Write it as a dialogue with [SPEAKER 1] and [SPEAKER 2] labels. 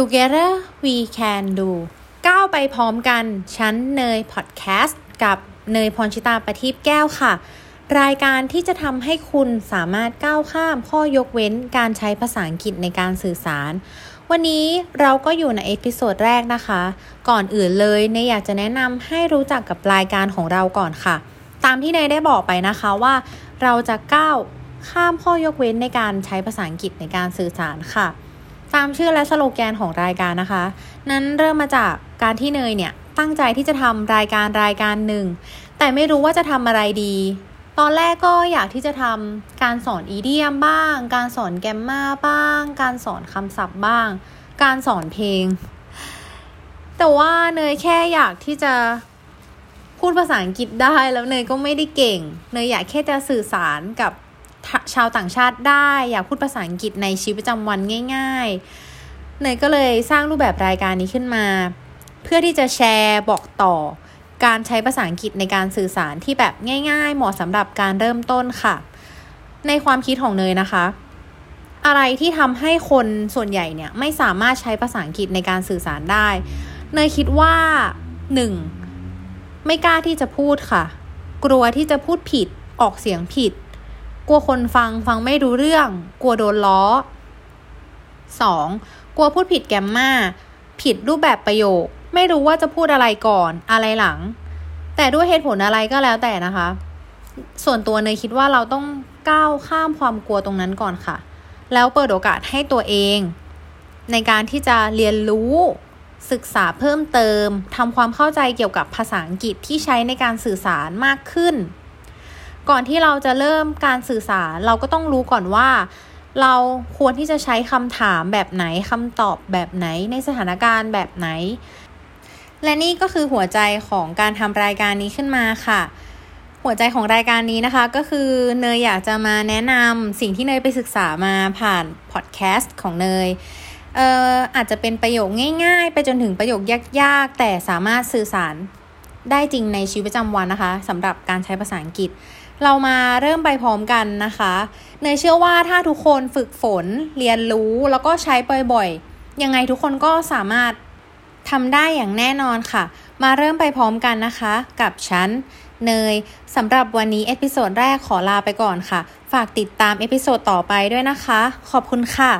[SPEAKER 1] Together we can do ก้าวไปพร้อมกันฉันเนยพอดแคสต์กับเนยพรชิตาประทีปแก้วค่ะ รายการที่จะทำให้คุณสามารถก้าวข้ามข้อยกเว้นการใช้ภาษาอังกฤษในการสื่อสาร วันนี้เราก็อยู่ใน episode แรกนะคะ ก่อนอื่นเลยเนยอยากจะแนะนำให้รู้จักกับรายการของเราก่อนค่ะ ตามที่เนยได้บอกไปนะคะว่า เราจะก้าวข้ามข้อยกเว้นในการใช้ภาษาอังกฤษในการสื่อสารค่ะ ตามชื่อและสโลแกนของรายการนะคะ นั้นเริ่มมาจากการที่เนยเนี่ยตั้งใจที่จะทำรายการรายการหนึ่ง แต่ไม่รู้ว่าจะทำอะไรดี ตอนแรกก็อยากที่จะทำการสอนอีเดียมบ้าง การสอนแกมมาบ้าง การสอนคำศัพท์บ้าง การสอนเพลง แต่ว่าเนยแค่อยากที่จะพูดภาษาอังกฤษได้แล้วเนยก็ไม่ได้เก่ง เนยอยากแค่จะสื่อสารกับ ชาวต่างชาติได้ อยากพูดภาษาอังกฤษในชีวิตประจำวันง่ายๆเนยก็เลยสร้างรูปแบบรายการนี้ขึ้นมา เพื่อที่จะแชร์บอกต่อ การใช้ภาษาอังกฤษในการสื่อสารที่แบบง่าย ๆ เหมาะสำหรับการเริ่มต้นค่ะ ในความคิดของเนยนะคะ อะไรที่ทำให้คนส่วนใหญ่เนี่ยไม่สามารถใช้ภาษาอังกฤษในการสื่อสารได้ เนยคิดว่าหนึ่งไม่กล้าที่จะพูดค่ะ กลัวที่จะพูดผิดออกเสียงผิด กลัวคนฟังฟังไม่รู้เรื่อง กลัวโดนล้อ 2. กลัวพูดผิดแกมมาผิดรูปแบบประโยค ไม่รู้ว่าจะพูดอะไรก่อนอะไรหลัง แต่ด้วยเหตุผลอะไรก็แล้วแต่นะคะ ส่วนตัวเนยคิดว่าเราต้องก้าวข้ามความกลัวตรงนั้นก่อนค่ะ แล้วเปิดโอกาสให้ตัวเอง ในการที่จะเรียนรู้ศึกษาเพิ่มเติมทำความเข้าใจเกี่ยวกับภาษาอังกฤษที่ใช้ในการสื่อสารมากขึ้น ก่อนที่เราจะเริ่มการสื่อสารเราก็ต้องรู้ก่อนว่า เราควรที่จะใช้คำถามแบบไหนคำตอบแบบไหนในสถานการณ์แบบไหน และนี่ก็คือหัวใจของการทำรายการนี้ขึ้นมาค่ะ หัวใจของรายการนี้นะคะ ก็คือเนยอยากจะมาแนะนำสิ่งที่เนยไปศึกษามาผ่านพอดแคสต์ของเนยเอ่ออาจจะเป็นประโยคง่ายๆ ไปจนถึงประโยคยากๆ แต่สามารถสื่อสาร ได้จริงในชีวิตประจำวันนะคะสำหรับการใช้ภาษาอังกฤษ เรามาเริ่มไปพร้อมกันนะคะเนยเชื่อว่าถ้าทุกคนฝึกฝนเรียนรู้แล้วก็ใช้บ่อยๆ ยังไงทุกคนก็สามารถทำได้อย่างแน่นอนค่ะ มาเริ่มไปพร้อมกันนะคะ กับฉันเนยสำหรับวันนี้ episode แรกขอลาไปก่อนค่ะ ฝากติดตามเอพิโซดต่อไปด้วยนะคะ ขอบคุณค่ะ